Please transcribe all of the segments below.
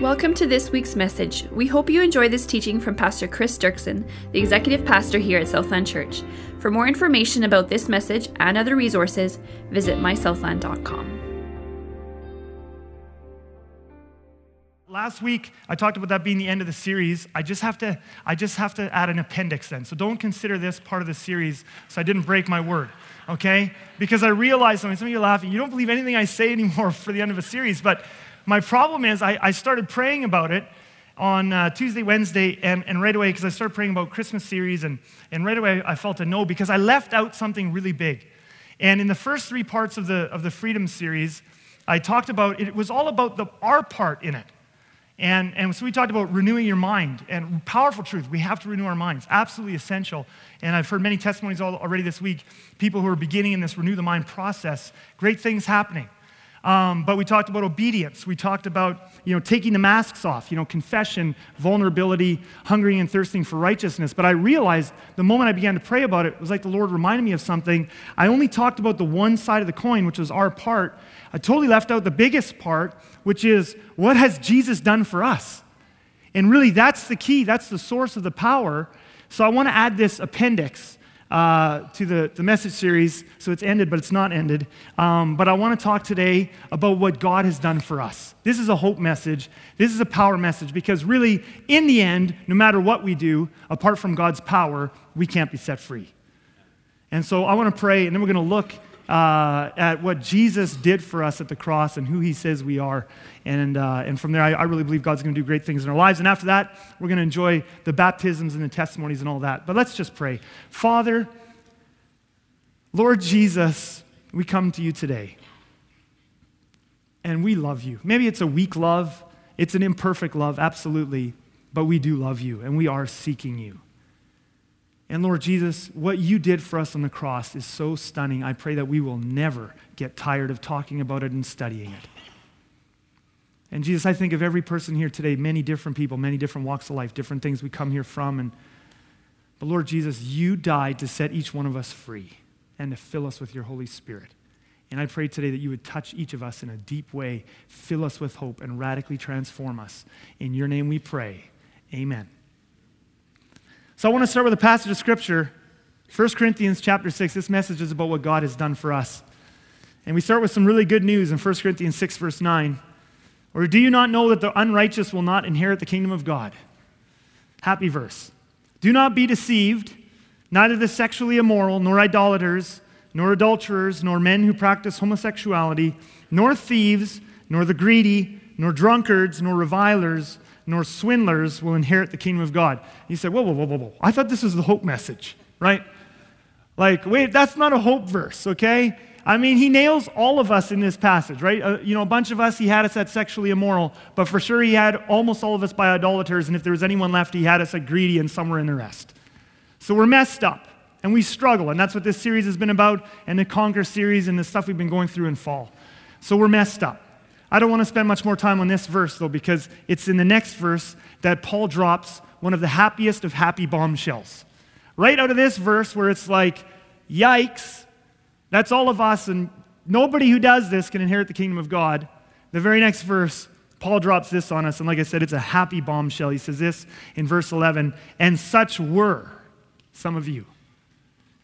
Welcome to this week's message. We hope you enjoy this teaching from Pastor Chris Dirksen, the executive pastor here at Southland Church. For more information about this message and other resources, visit mysouthland.com. Last week I talked about that being the end of the series. I just have to I just have to add an appendix then. So don't consider this part of the series so I didn't break my word. Okay? Because I realized something. Some of you are laughing. You don't believe anything I say anymore for the end of a series, but my problem is, I, I started praying about it on uh, Tuesday, Wednesday, and, and right away, because I started praying about Christmas series, and, and right away I felt a no because I left out something really big. And in the first three parts of the, of the Freedom series, I talked about it was all about the, our part in it. And, and so we talked about renewing your mind and powerful truth. We have to renew our minds, absolutely essential. And I've heard many testimonies already this week, people who are beginning in this renew the mind process, great things happening. Um, but we talked about obedience. We talked about you know, taking the masks off, you know, confession, vulnerability, hungering and thirsting for righteousness. But I realized the moment I began to pray about it, it was like the Lord reminded me of something. I only talked about the one side of the coin, which was our part. I totally left out the biggest part, which is what has Jesus done for us? And really, that's the key, that's the source of the power. So I want to add this appendix uh, to the, the message series. So it's ended, but it's not ended. Um, but I want to talk today about what God has done for us. This is a hope message. This is a power message because, really, in the end, no matter what we do, apart from God's power, we can't be set free. And so I want to pray, and then we're going to look uh, at what Jesus did for us at the cross and who he says we are. And, uh, and from there, I, I really believe God's going to do great things in our lives. And after that, we're going to enjoy the baptisms and the testimonies and all that. But let's just pray. Father, Lord Jesus, we come to you today. And we love you. Maybe it's a weak love, it's an imperfect love, absolutely. But we do love you, and we are seeking you. And Lord Jesus, what you did for us on the cross is so stunning. I pray that we will never get tired of talking about it and studying it. And Jesus, I think of every person here today, many different people, many different walks of life, different things we come here from. And, but Lord Jesus, you died to set each one of us free and to fill us with your Holy Spirit. And I pray today that you would touch each of us in a deep way, fill us with hope, and radically transform us. In your name we pray. Amen. So I want to start with a passage of scripture, 1 Corinthians chapter 6. This message is about what God has done for us. And we start with some really good news in 1 Corinthians 6, verse 9. Or do you not know that the unrighteous will not inherit the kingdom of God? Happy verse. Do not be deceived, neither the sexually immoral, nor idolaters, nor adulterers, nor men who practice homosexuality, nor thieves, nor the greedy, nor drunkards, nor revilers nor swindlers will inherit the kingdom of God. He said, Whoa, whoa, whoa, whoa, whoa. I thought this was the hope message, right? Like, wait, that's not a hope verse, okay? I mean, he nails all of us in this passage, right? Uh, you know, a bunch of us, he had us at sexually immoral, but for sure he had almost all of us by idolaters, and if there was anyone left, he had us at greedy and somewhere in the rest. So we're messed up, and we struggle, and that's what this series has been about, and the Conquer series and the stuff we've been going through in fall. So we're messed up. I don't want to spend much more time on this verse, though, because it's in the next verse that Paul drops one of the happiest of happy bombshells. Right out of this verse, where it's like, yikes, that's all of us, and nobody who does this can inherit the kingdom of God. The very next verse, Paul drops this on us, and like I said, it's a happy bombshell. He says this in verse 11, and such were some of you.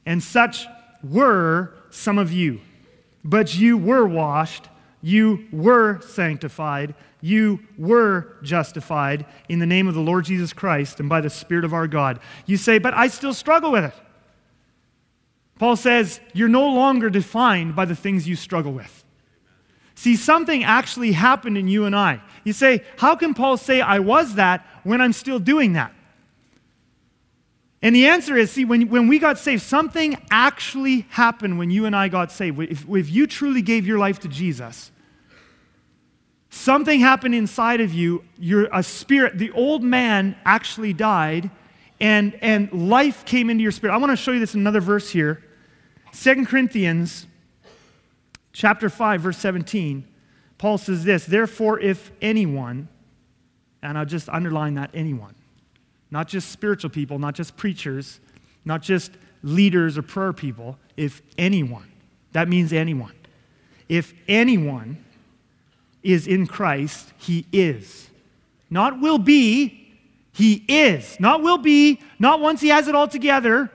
And such were some of you. But you were washed you were sanctified. You were justified in the name of the Lord Jesus Christ and by the Spirit of our God. You say, but I still struggle with it. Paul says, you're no longer defined by the things you struggle with. See, something actually happened in you and I. You say, how can Paul say I was that when I'm still doing that? And the answer is see, when, when we got saved, something actually happened when you and I got saved. If, if you truly gave your life to Jesus, something happened inside of you. You're a spirit. The old man actually died, and, and life came into your spirit. I want to show you this in another verse here. Second Corinthians chapter 5, verse 17. Paul says this, therefore, if anyone, and I'll just underline that anyone, not just spiritual people, not just preachers, not just leaders or prayer people, if anyone, that means anyone. If anyone is in Christ, he is not will be, he is. Not will be, not once he has it all together.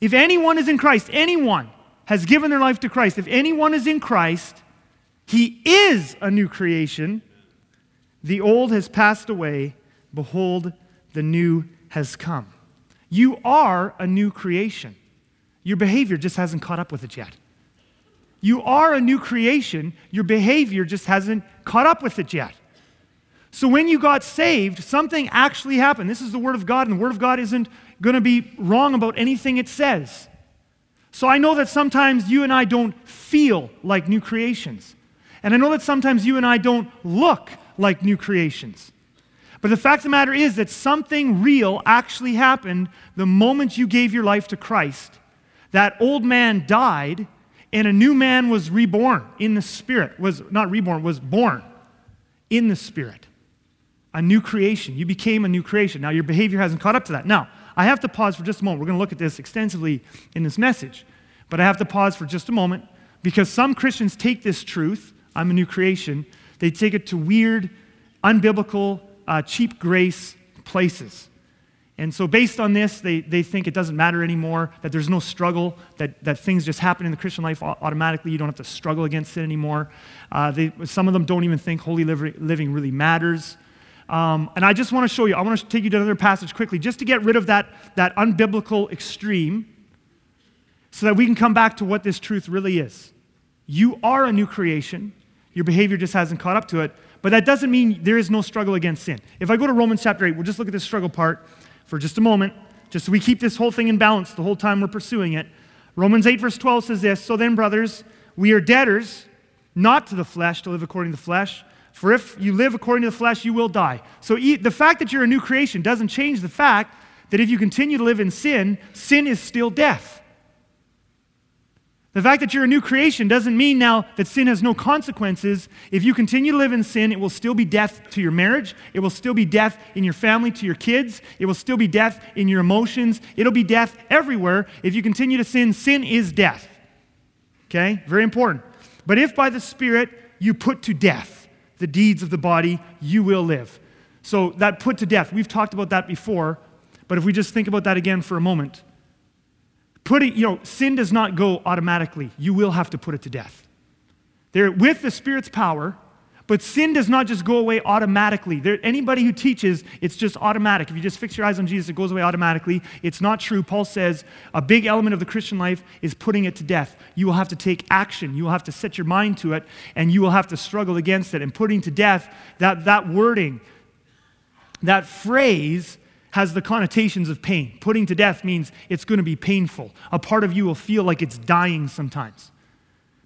If anyone is in Christ, anyone has given their life to Christ, if anyone is in Christ, he is a new creation. The old has passed away. Behold, the new has come. You are a new creation. Your behavior just hasn't caught up with it yet. You are a new creation. Your behavior just hasn't caught up with it yet. So when you got saved, something actually happened. This is the Word of God, and the Word of God isn't going to be wrong about anything it says. So I know that sometimes you and I don't feel like new creations. And I know that sometimes you and I don't look like new creations. But the fact of the matter is that something real actually happened the moment you gave your life to Christ. That old man died and a new man was reborn in the spirit. Was not reborn, was born in the spirit. A new creation. You became a new creation. Now your behavior hasn't caught up to that. Now, I have to pause for just a moment. We're going to look at this extensively in this message. But I have to pause for just a moment because some Christians take this truth, I'm a new creation, they take it to weird, unbiblical, uh, cheap grace places. And so, based on this, they, they think it doesn't matter anymore, that there's no struggle, that, that things just happen in the Christian life automatically. You don't have to struggle against it anymore. Uh, they, some of them don't even think holy living really matters. Um, and I just want to show you, I want to take you to another passage quickly, just to get rid of that, that unbiblical extreme, so that we can come back to what this truth really is. You are a new creation, your behavior just hasn't caught up to it. But that doesn't mean there is no struggle against sin. If I go to Romans chapter 8, we'll just look at this struggle part for just a moment, just so we keep this whole thing in balance the whole time we're pursuing it. Romans 8, verse 12 says this So then, brothers, we are debtors, not to the flesh, to live according to the flesh. For if you live according to the flesh, you will die. So the fact that you're a new creation doesn't change the fact that if you continue to live in sin, sin is still death. The fact that you're a new creation doesn't mean now that sin has no consequences. If you continue to live in sin, it will still be death to your marriage. It will still be death in your family, to your kids. It will still be death in your emotions. It'll be death everywhere. If you continue to sin, sin is death. Okay? Very important. But if by the Spirit you put to death the deeds of the body, you will live. So that put to death, we've talked about that before, but if we just think about that again for a moment, putting, you know, sin does not go automatically. You will have to put it to death. There, with the Spirit's power, but sin does not just go away automatically. There, anybody who teaches it's just automatic, if you just fix your eyes on Jesus, it goes away automatically. It's not true. Paul says a big element of the Christian life is putting it to death. You will have to take action. You will have to set your mind to it, and you will have to struggle against it. And putting to death, that, that wording, that phrase has the connotations of pain. Putting to death means it's going to be painful. A part of you will feel like it's dying sometimes.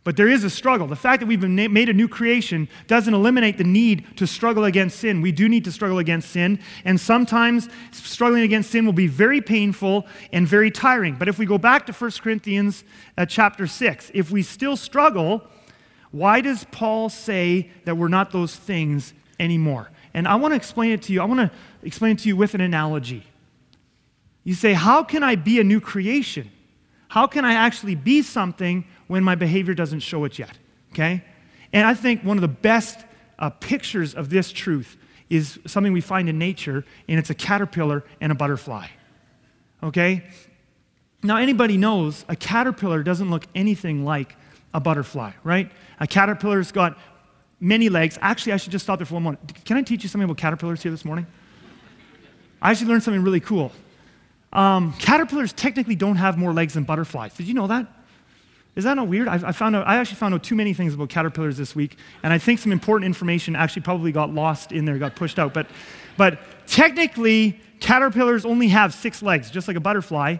But there is a struggle. The fact that we've been made a new creation doesn't eliminate the need to struggle against sin. We do need to struggle against sin, and sometimes struggling against sin will be very painful and very tiring. But if we go back to 1 Corinthians uh, chapter 6, if we still struggle, why does Paul say that we're not those things anymore? And I want to explain it to you. I want to explain it to you with an analogy. You say, How can I be a new creation? How can I actually be something when my behavior doesn't show it yet? Okay? And I think one of the best uh, pictures of this truth is something we find in nature, and it's a caterpillar and a butterfly. Okay? Now, anybody knows a caterpillar doesn't look anything like a butterfly, right? A caterpillar's got many legs. Actually, I should just stop there for one moment. Can I teach you something about caterpillars here this morning? I actually learned something really cool. Um, caterpillars technically don't have more legs than butterflies. Did you know that? Is that not weird? I, I, found out, I actually found out too many things about caterpillars this week, and I think some important information actually probably got lost in there, got pushed out. But, but technically, caterpillars only have six legs, just like a butterfly.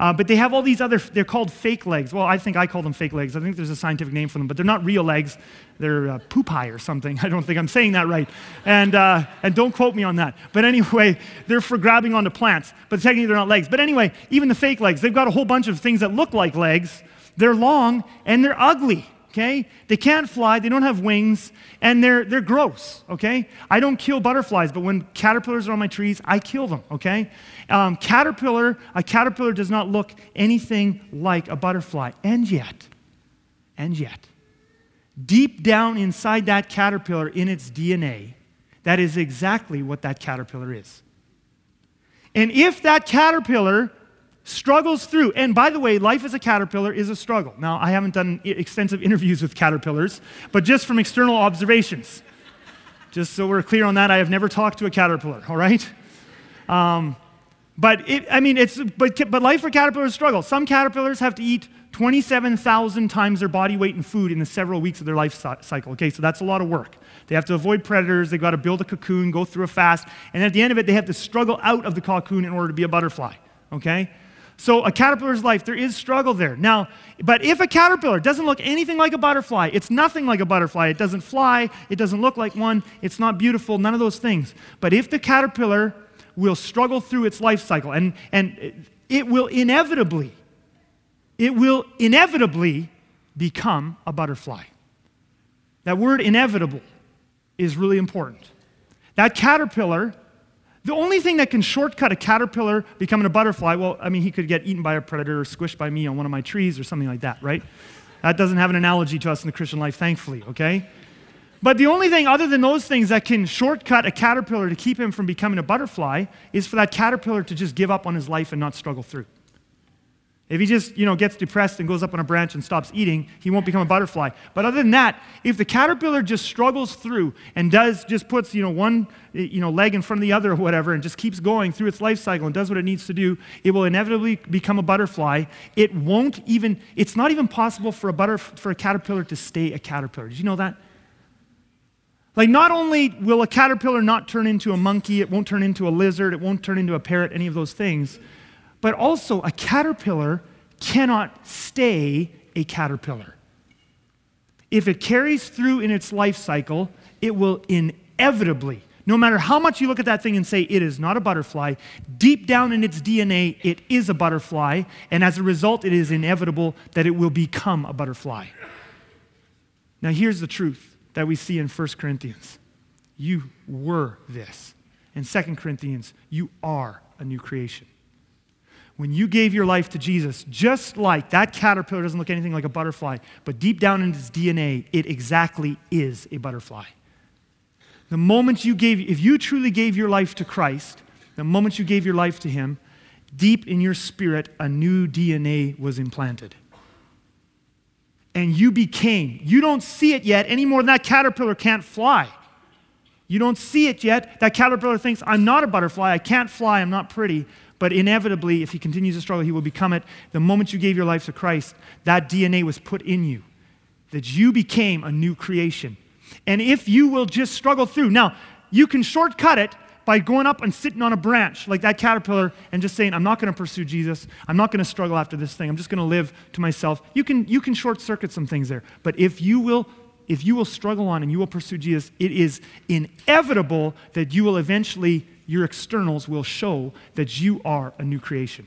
Uh, but they have all these other, they're called fake legs. Well, I think I call them fake legs. I think there's a scientific name for them, but they're not real legs. They're uh, pupae or something. I don't think I'm saying that right. And, uh, and don't quote me on that. But anyway, they're for grabbing onto plants, but technically they're not legs. But anyway, even the fake legs, they've got a whole bunch of things that look like legs. They're long and they're ugly okay? They can't fly, they don't have wings, and they're, they're gross, okay? I don't kill butterflies, but when caterpillars are on my trees, I kill them, okay? Um, caterpillar, a caterpillar does not look anything like a butterfly, and yet, and yet, deep down inside that caterpillar in its DNA, That is exactly what that caterpillar is. And if that caterpillar struggles through, and by the way, life as a caterpillar is a struggle. Now, I haven't done extensive interviews with caterpillars, but just from external observations. just so we're clear on that, I have never talked to a caterpillar, all right? Um, but it, I mean, it's, but, but life for caterpillars is struggle. Some caterpillars have to eat 27,000 times their body weight in food in the several weeks of their life cycle. Okay, so that's a lot of work. They have to avoid predators, they've got to build a cocoon, go through a fast, and at the end of it, they have to struggle out of the cocoon in order to be a butterfly. Okay? So, a caterpillar's life, there is struggle there. Now, but if a caterpillar doesn't look anything like a butterfly, it's nothing like a butterfly. It doesn't fly, it doesn't look like one, it's not beautiful, none of those things. But if the caterpillar will struggle through its life cycle, and, and it will inevitably, it will inevitably become a butterfly. That word inevitable is really important. That caterpillar, the only thing that can shortcut a caterpillar becoming a butterfly, well, I mean, he could get eaten by a predator or squished by me on one of my trees or something like that, right? That doesn't have an analogy to us in the Christian life, thankfully, okay? But the only thing other than those things that can shortcut a caterpillar to keep him from becoming a butterfly is for that caterpillar to just give up on his life and not struggle through. If he just, you know, gets depressed and goes up on a branch and stops eating, he won't become a butterfly. But other than that, if the caterpillar just struggles through and does just puts, you know, one, you know, leg in front of the other or whatever and just keeps going through its life cycle and does what it needs to do, it will inevitably become a butterfly. It won't even it's not even possible for a butter for a caterpillar to stay a caterpillar. Did you know that? Like, not only will a caterpillar not turn into a monkey, it won't turn into a lizard, it won't turn into a parrot, any of those things, but also a caterpillar cannot stay a caterpillar. If it carries through in its life cycle, it will inevitably, no matter how much you look at that thing and say it is not a butterfly, deep down in its DNA, it is a butterfly, and as a result, it is inevitable that it will become a butterfly. Now, here's the truth that we see in 1 Corinthians. You were this. In 2 Corinthians, you are a new creation. When you gave your life to Jesus, just like that caterpillar doesn't look anything like a butterfly, but deep down in its DNA, it exactly is a butterfly. The moment you gave, if you truly gave your life to Christ, the moment you gave your life to Him, deep in your spirit, a new DNA was implanted and you became. You don't see it yet any more than that caterpillar can't fly. You don't see it yet. That caterpillar thinks, I'm not a butterfly. I can't fly. I'm not pretty. But inevitably, if he continues to struggle, he will become it. The moment you gave your life to Christ, that DNA was put in you, that you became a new creation. And if you will just struggle through, now, you can shortcut it by going up and sitting on a branch like that caterpillar and just saying, I'm not going to pursue Jesus. I'm not going to struggle after this thing. I'm just going to live to myself. You can, you can short circuit some things there. But if you will if you will struggle on and you will pursue Jesus, it is inevitable that you will eventually, your externals will show that you are a new creation.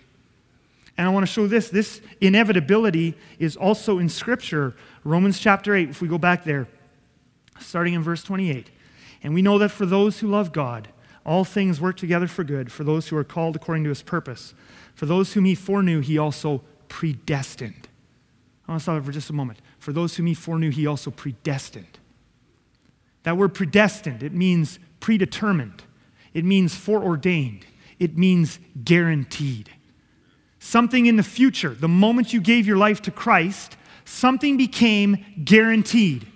And I want to show this. This inevitability is also in Scripture. Romans chapter 8, if we go back there, starting in verse 28. And we know that for those who love God, all things work together for good for those who are called according to his purpose. For those whom he foreknew, he also predestined. I want to stop it for just a moment. For those whom he foreknew, he also predestined. That word predestined, it means predetermined, it means foreordained, it means guaranteed. Something in the future, the moment you gave your life to Christ, something became guaranteed.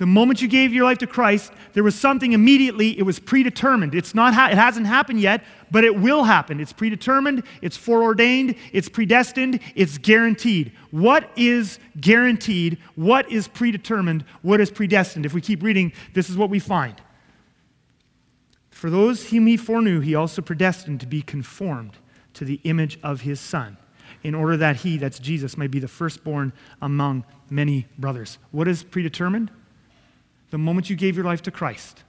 The moment you gave your life to Christ, there was something immediately, it was predetermined. It's not ha- it hasn't happened yet, but it will happen. It's predetermined, it's foreordained, it's predestined, it's guaranteed. What is guaranteed? What is predetermined? What is predestined? If we keep reading, this is what we find. For those whom he foreknew, he also predestined to be conformed to the image of his son, in order that he, that's Jesus, may be the firstborn among many brothers. What is predetermined? The moment you gave your life to Christ.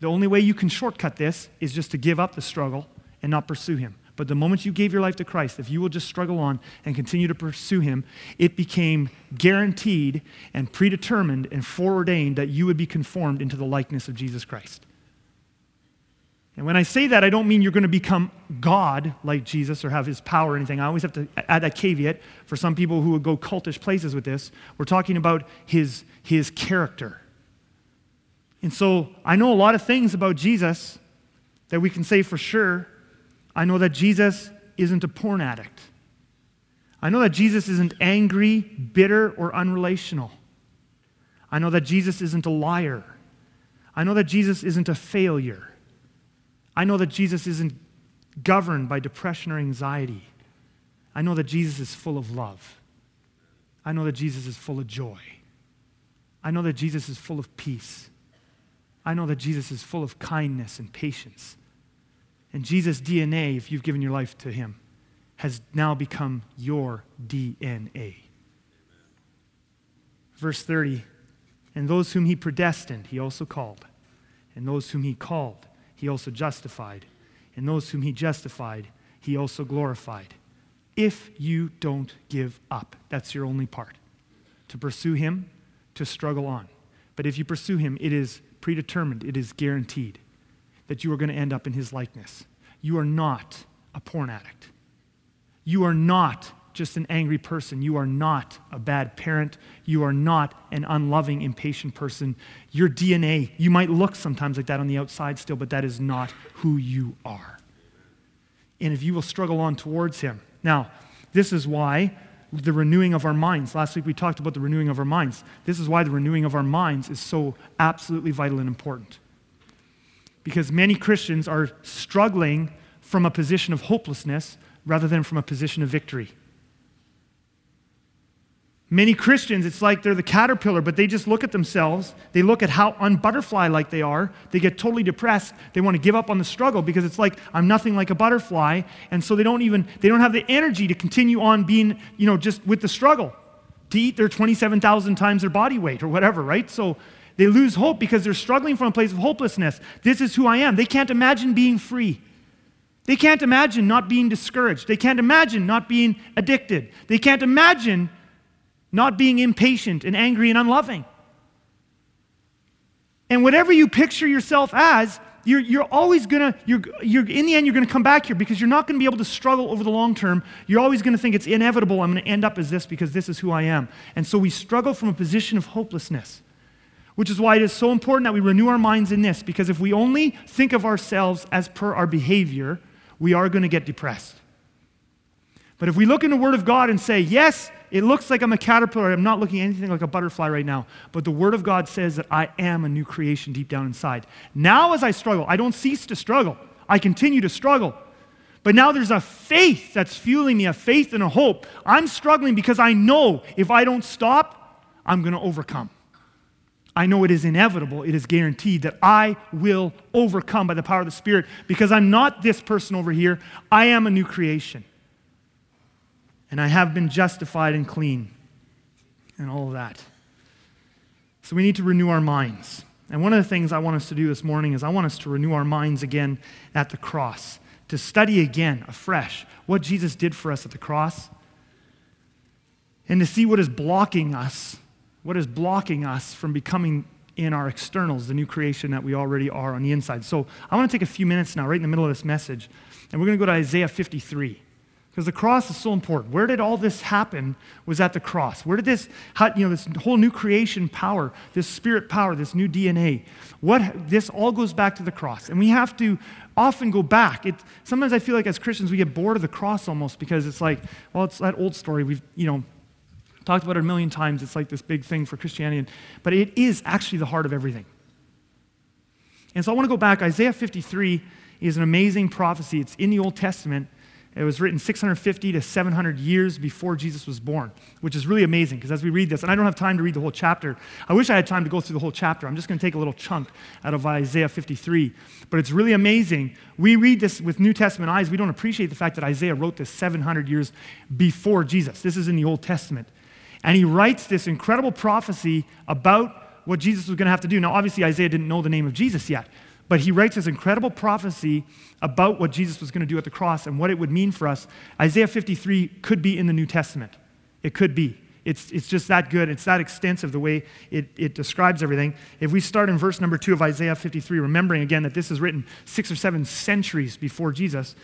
The only way you can shortcut this is just to give up the struggle and not pursue Him. But the moment you gave your life to Christ, if you will just struggle on and continue to pursue Him, it became guaranteed and predetermined and foreordained that you would be conformed into the likeness of Jesus Christ. And when I say that, I don't mean you're going to become God like Jesus or have his power or anything. I always have to add that caveat for some people who would go cultish places with this. We're talking about his, his character And so I know a lot of things about Jesus that we can say for sure. I know that Jesus isn't a porn addict. I know that Jesus isn't angry, bitter, or unrelational. I know that Jesus isn't a liar. I know that Jesus isn't a failure. I know that Jesus isn't governed by depression or anxiety. I know that Jesus is full of love. I know that Jesus is full of joy. I know that Jesus is full of peace. I know that Jesus is full of kindness and patience. And Jesus' DNA, if you've given your life to him, has now become your DNA. Verse 30 And those whom he predestined, he also called. And those whom he called, he also justified. And those whom he justified, he also glorified. If you don't give up, that's your only part. To pursue him, to struggle on. But if you pursue him, it is predetermined, it is guaranteed that you are going to end up in his likeness. You are not a porn addict. You are not just an angry person. You are not a bad parent. You are not an unloving, impatient person. Your DNA, you might look sometimes like that on the outside still, but that is not who you are. And if you will struggle on towards Him. Now, this is why the renewing of our minds. Last week we talked about the renewing of our minds. This is why the renewing of our minds is so absolutely vital and important. Because many Christians are struggling from a position of hopelessness rather than from a position of victory. Many Christians, it's like they're the caterpillar, but they just look at themselves. They look at how unbutterfly like they are. They get totally depressed. They want to give up on the struggle because it's like, I'm nothing like a butterfly. And so they don't even, they don't have the energy to continue on being, you know, just with the struggle, to eat their 27,000 times their body weight or whatever, right? So they lose hope because they're struggling from a place of hopelessness. This is who I am. They can't imagine being free. They can't imagine not being discouraged. They can't imagine not being addicted. They can't imagine not being impatient and angry and unloving. And whatever you picture yourself as, you're, you're always going to, you're, you're, in the end, you're going to come back here because you're not going to be able to struggle over the long term. You're always going to think it's inevitable. I'm going to end up as this because this is who I am. And so we struggle from a position of hopelessness, which is why it is so important that we renew our minds in this because if we only think of ourselves as per our behavior, we are going to get depressed. But if we look in the Word of God and say, yes, it looks like I'm a caterpillar, I'm not looking anything like a butterfly right now, but the Word of God says that I am a new creation deep down inside. Now, as I struggle, I don't cease to struggle, I continue to struggle. But now there's a faith that's fueling me, a faith and a hope. I'm struggling because I know if I don't stop, I'm going to overcome. I know it is inevitable, it is guaranteed that I will overcome by the power of the Spirit because I'm not this person over here. I am a new creation. And I have been justified and clean and all of that. So we need to renew our minds. And one of the things I want us to do this morning is I want us to renew our minds again at the cross, to study again afresh what Jesus did for us at the cross, and to see what is blocking us what is blocking us from becoming in our externals, the new creation that we already are on the inside. So I want to take a few minutes now, right in the middle of this message, and we're going to go to Isaiah 53. Because the cross is so important. Where did all this happen? Was at the cross. Where did this, you know, this whole new creation power, this spirit power, this new DNA, what this all goes back to the cross. And we have to often go back. It, sometimes I feel like as Christians we get bored of the cross almost because it's like, well, it's that old story. We've, you know, Talked about it a million times. It's like this big thing for Christianity. But it is actually the heart of everything. And so I want to go back. Isaiah 53 is an amazing prophecy. It's in the Old Testament. It was written 650 to 700 years before Jesus was born, which is really amazing because as we read this, and I don't have time to read the whole chapter. I wish I had time to go through the whole chapter. I'm just going to take a little chunk out of Isaiah 53. But it's really amazing. We read this with New Testament eyes. We don't appreciate the fact that Isaiah wrote this 700 years before Jesus. This is in the Old Testament. And he writes this incredible prophecy about what Jesus was going to have to do. Now, obviously, Isaiah didn't know the name of Jesus yet, but he writes this incredible prophecy about what Jesus was going to do at the cross and what it would mean for us. Isaiah 53 could be in the New Testament. It could be. It's, it's just that good. It's that extensive, the way it, it describes everything. If we start in verse number two of Isaiah 53, remembering again that this is written six or seven centuries before Jesus,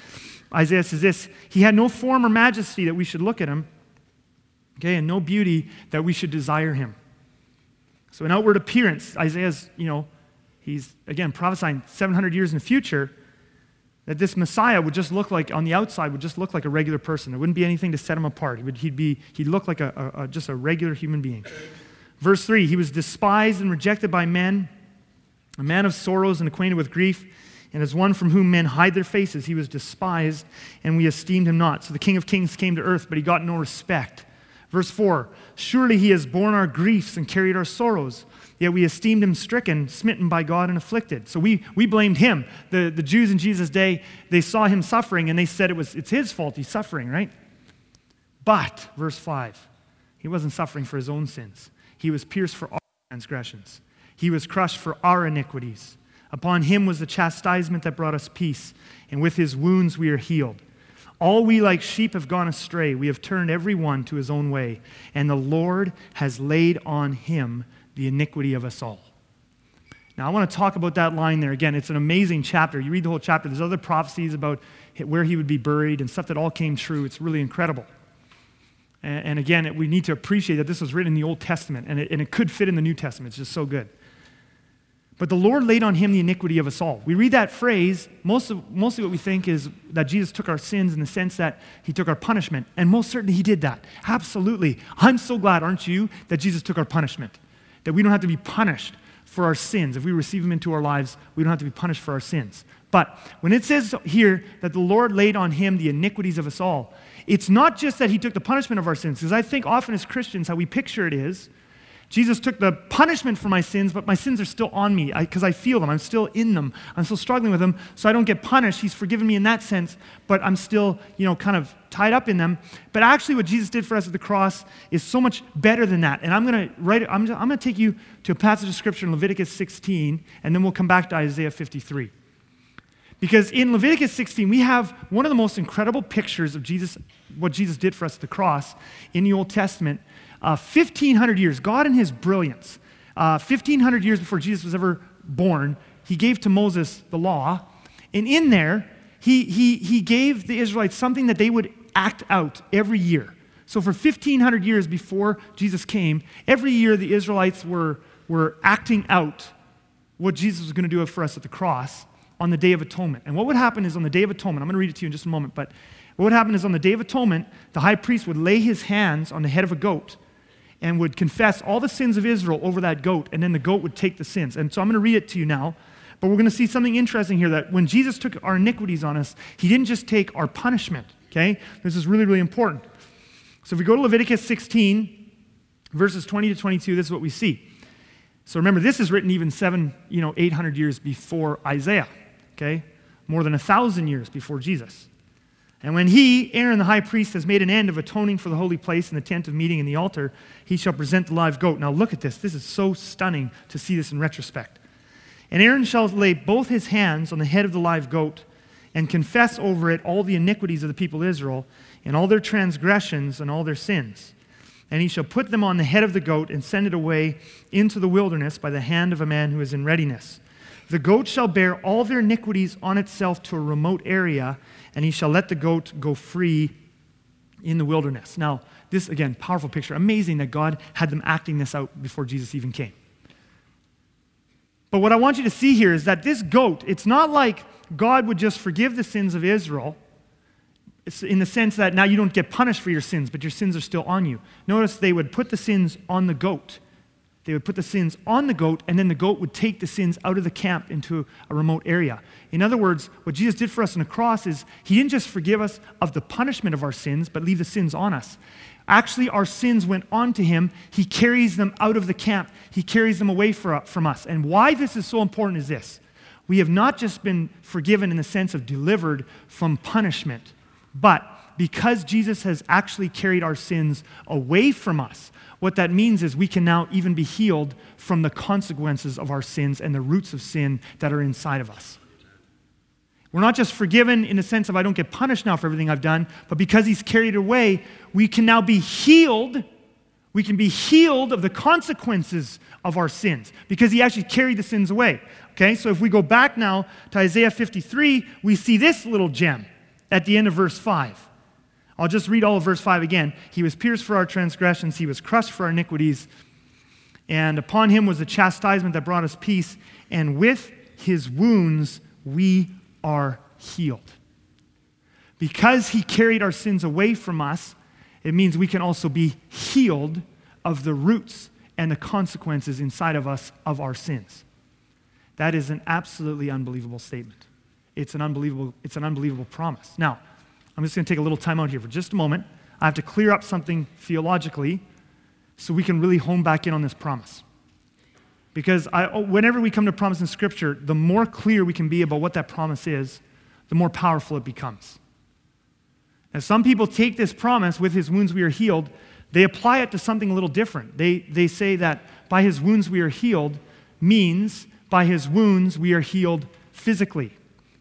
Isaiah says this He had no form or majesty that we should look at him okay, and no beauty that we should desire him. So, in outward appearance, Isaiah's, you know, he's, again, prophesying 700 years in the future that this Messiah would just look like, on the outside, would just look like a regular person. There wouldn't be anything to set him apart. He would, he'd, be, he'd look like a, a, a just a regular human being. Verse 3 He was despised and rejected by men, a man of sorrows and acquainted with grief. And as one from whom men hide their faces, he was despised, and we esteemed him not. So the King of Kings came to earth, but he got no respect. Verse 4 Surely he has borne our griefs and carried our sorrows. Yet we esteemed him stricken, smitten by God, and afflicted. So we, we blamed him. The, the Jews in Jesus' day, they saw him suffering and they said it was, it's his fault he's suffering, right? But, verse 5, he wasn't suffering for his own sins. He was pierced for our transgressions, he was crushed for our iniquities. Upon him was the chastisement that brought us peace, and with his wounds we are healed. All we like sheep have gone astray. We have turned every one to his own way, and the Lord has laid on him the iniquity of us all. Now, I want to talk about that line there. Again, it's an amazing chapter. You read the whole chapter, there's other prophecies about where he would be buried and stuff that all came true. It's really incredible. And, again, we need to appreciate that this was written in the Old Testament, and it, and it could fit in the New Testament. It's just so good. But the Lord laid on him the iniquity of us all. We read that phrase, most of, mostly what we think is that Jesus took our sins in the sense that he took our punishment. And most certainly he did that. Absolutely. I'm so glad, aren't you, that Jesus took our punishment. That we don't have to be punished for our sins. If we receive him into our lives, we don't have to be punished for our sins. But when it says here that the Lord laid on him the iniquities of us all, it's not just that he took the punishment of our sins, because I think often as Christians, how we picture it is Jesus took the punishment for my sins, but my sins are still on me because I, I, feel them. I'm still in them. I'm still struggling with them, so I don't get punished. He's forgiven me in that sense, but I'm still, you know, kind of tied up in them. But actually, what Jesus did for us at the cross is so much better than that. And I'm going to write. I'm, I'm going to take you to a passage of scripture in Leviticus 16, and then we'll come back to Isaiah 53. Because in Leviticus 16, we have one of the most incredible pictures of Jesus, what Jesus did for us at the cross in the Old Testament uh, 1,500 years, God in his brilliance, uh, 1,500 years before Jesus was ever born, he gave to Moses the law. And in there, he, he, he gave the Israelites something that they would act out every year. So for 1,500 years before Jesus came, every year the Israelites were, were acting out what Jesus was going to do for us at the cross on the Day of Atonement. And what would happen is on the Day of Atonement, I'm going to read it to you in just a moment, but what would happen is on the Day of Atonement, the high priest would lay his hands on the head of a goat and would confess all the sins of Israel over that goat, and then the goat would take the sins. And so I'm going to read it to you now. But we're going to see something interesting here that when Jesus took our iniquities on us, he didn't just take our punishment, okay? This is really, really important. So if we go to Leviticus 16, verses 20 to 22, this is what we see. So remember, this is written even seven, you know, 800 years before Isaiah, okay? More than a thousand years before Jesus. And when he, Aaron the high priest, has made an end of atoning for the holy place and the tent of meeting and the altar, he shall present the live goat. Now look at this. This is so stunning to see this in retrospect. And Aaron shall lay both his hands on the head of the live goat and confess over it all the iniquities of the people of Israel and all their transgressions and all their sins. And he shall put them on the head of the goat and send it away into the wilderness by the hand of a man who is in readiness. The goat shall bear all their iniquities on itself to a remote area and he shall let the goat go free in the wilderness. Now, this, again, powerful picture. Amazing that God had them acting this out before Jesus even came. But what I want you to see here is that this goat, it's not like God would just forgive the sins of Israel it's in the sense that now you don't get punished for your sins, but your sins are still on you. Notice they would put the sins on the goat. They would put the sins on the goat, and then the goat would take the sins out of the camp into a remote area. In other words, what Jesus did for us on the cross is he didn't just forgive us of the punishment of our sins, but leave the sins on us. Actually, our sins went on to him. He carries them out of the camp, he carries them away from us. And why this is so important is this we have not just been forgiven in the sense of delivered from punishment, but because Jesus has actually carried our sins away from us, what that means is we can now even be healed from the consequences of our sins and the roots of sin that are inside of us. We're not just forgiven in the sense of I don't get punished now for everything I've done, but because He's carried away, we can now be healed. We can be healed of the consequences of our sins because He actually carried the sins away. Okay, so if we go back now to Isaiah 53, we see this little gem at the end of verse 5. I'll just read all of verse 5 again. He was pierced for our transgressions, he was crushed for our iniquities, and upon him was the chastisement that brought us peace, and with his wounds we are healed. Because he carried our sins away from us, it means we can also be healed of the roots and the consequences inside of us of our sins. That is an absolutely unbelievable statement. It's an unbelievable, it's an unbelievable promise. Now, I'm just going to take a little time out here for just a moment. I have to clear up something theologically so we can really hone back in on this promise. Because I, oh, whenever we come to promise in Scripture, the more clear we can be about what that promise is, the more powerful it becomes. And some people take this promise, with his wounds we are healed, they apply it to something a little different. They, they say that by his wounds we are healed means by his wounds we are healed physically.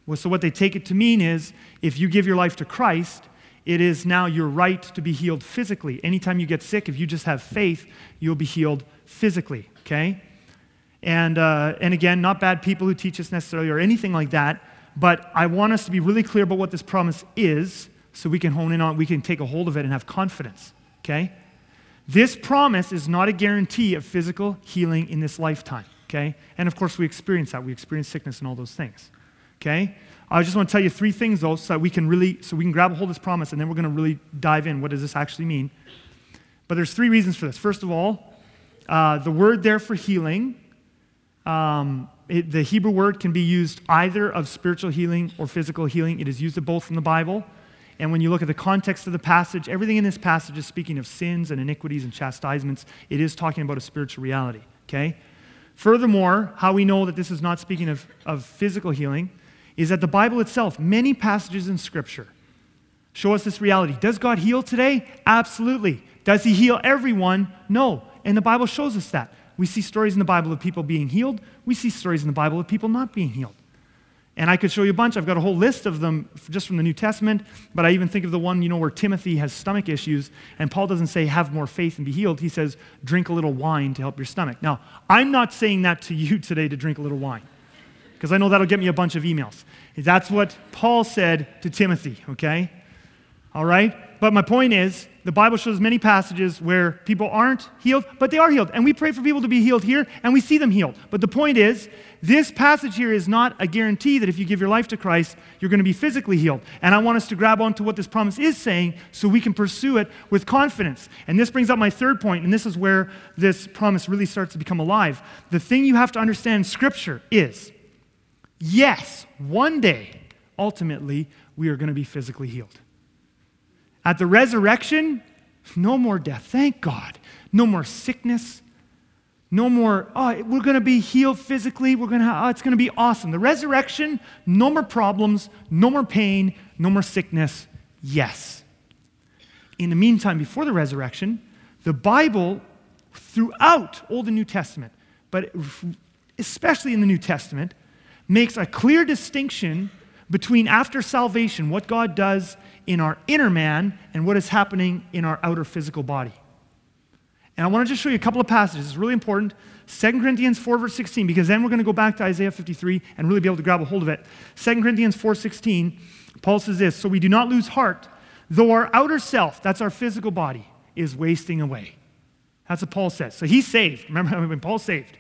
Well, so what they take it to mean is if you give your life to Christ, it is now your right to be healed physically. Anytime you get sick, if you just have faith, you'll be healed physically, okay? And, uh, and again, not bad people who teach us necessarily or anything like that, but I want us to be really clear about what this promise is so we can hone in on it, we can take a hold of it and have confidence, okay? This promise is not a guarantee of physical healing in this lifetime, okay? And of course, we experience that. We experience sickness and all those things, okay? I just want to tell you three things, though, so that we can really, so we can grab a hold of this promise, and then we're going to really dive in. What does this actually mean? But there's three reasons for this. First of all, uh, the word there for healing, um, it, the Hebrew word can be used either of spiritual healing or physical healing. It is used of both in the Bible. And when you look at the context of the passage, everything in this passage is speaking of sins and iniquities and chastisements. It is talking about a spiritual reality, okay? Furthermore, how we know that this is not speaking of, of physical healing is that the Bible itself, many passages in Scripture, show us this reality. Does God heal today? Absolutely. Does He heal everyone? No. And the Bible shows us that. We see stories in the Bible of people being healed, we see stories in the Bible of people not being healed. And I could show you a bunch. I've got a whole list of them just from the New Testament, but I even think of the one, you know, where Timothy has stomach issues, and Paul doesn't say, have more faith and be healed. He says, drink a little wine to help your stomach. Now, I'm not saying that to you today to drink a little wine because I know that'll get me a bunch of emails. That's what Paul said to Timothy, okay? All right? But my point is, the Bible shows many passages where people aren't healed, but they are healed. And we pray for people to be healed here, and we see them healed. But the point is, this passage here is not a guarantee that if you give your life to Christ, you're going to be physically healed. And I want us to grab onto what this promise is saying so we can pursue it with confidence. And this brings up my third point, and this is where this promise really starts to become alive. The thing you have to understand in Scripture is yes, one day, ultimately, we are going to be physically healed. At the resurrection, no more death. Thank God. No more sickness. No more, oh, we're going to be healed physically. We're going to, oh, it's going to be awesome. The resurrection, no more problems, no more pain, no more sickness. Yes. In the meantime, before the resurrection, the Bible, throughout Old and New Testament, but especially in the New Testament, makes a clear distinction between after salvation, what God does in our inner man, and what is happening in our outer physical body. And I want to just show you a couple of passages. It's really important. 2 Corinthians 4, verse 16, because then we're going to go back to Isaiah 53 and really be able to grab a hold of it. 2 Corinthians 4, 16, Paul says this So we do not lose heart, though our outer self, that's our physical body, is wasting away. That's what Paul says. So he's saved. Remember when Paul's saved?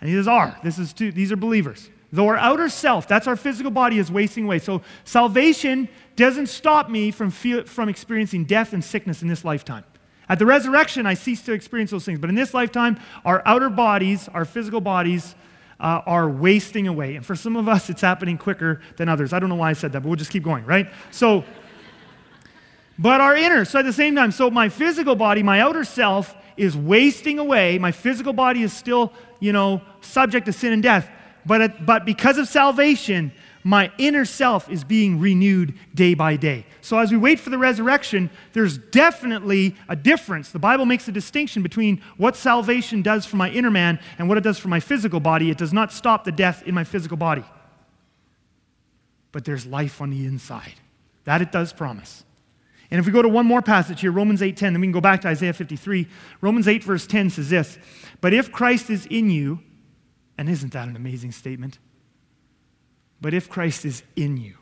And he says, Are. This is these are believers. Though our outer self, that's our physical body, is wasting away. So salvation doesn't stop me from, feel, from experiencing death and sickness in this lifetime. At the resurrection, I cease to experience those things. But in this lifetime, our outer bodies, our physical bodies, uh, are wasting away. And for some of us, it's happening quicker than others. I don't know why I said that, but we'll just keep going, right? So, but our inner, so at the same time, so my physical body, my outer self, is wasting away. My physical body is still, you know, subject to sin and death. But, but because of salvation, my inner self is being renewed day by day. So, as we wait for the resurrection, there's definitely a difference. The Bible makes a distinction between what salvation does for my inner man and what it does for my physical body. It does not stop the death in my physical body, but there's life on the inside. That it does promise. And if we go to one more passage here, Romans 8:10, then we can go back to Isaiah 53. Romans 8 verse 10 says this, "But if Christ is in you, and isn't that an amazing statement? But if Christ is in you,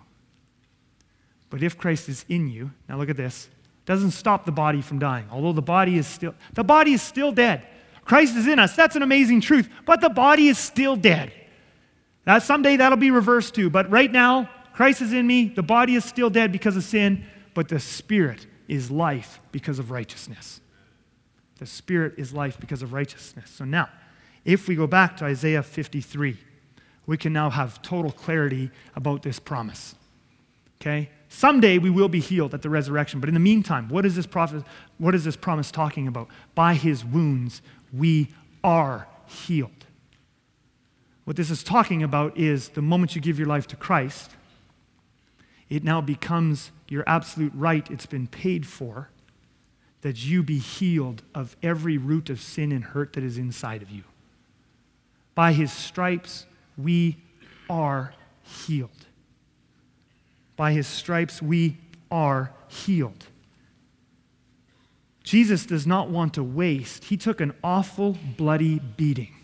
but if Christ is in you, now look at this, doesn't stop the body from dying. Although the body is still, the body is still dead. Christ is in us. That's an amazing truth. But the body is still dead. That someday that'll be reversed too. But right now, Christ is in me. The body is still dead because of sin, but the spirit is life because of righteousness. The spirit is life because of righteousness. So now, if we go back to Isaiah 53, we can now have total clarity about this promise. Okay? Someday we will be healed at the resurrection, but in the meantime, what is this prophet what is this promise talking about? By his wounds we are healed. What this is talking about is the moment you give your life to Christ, it now becomes your absolute right, it's been paid for, that you be healed of every root of sin and hurt that is inside of you. By his stripes, we are healed. By his stripes, we are healed. Jesus does not want to waste. He took an awful, bloody beating.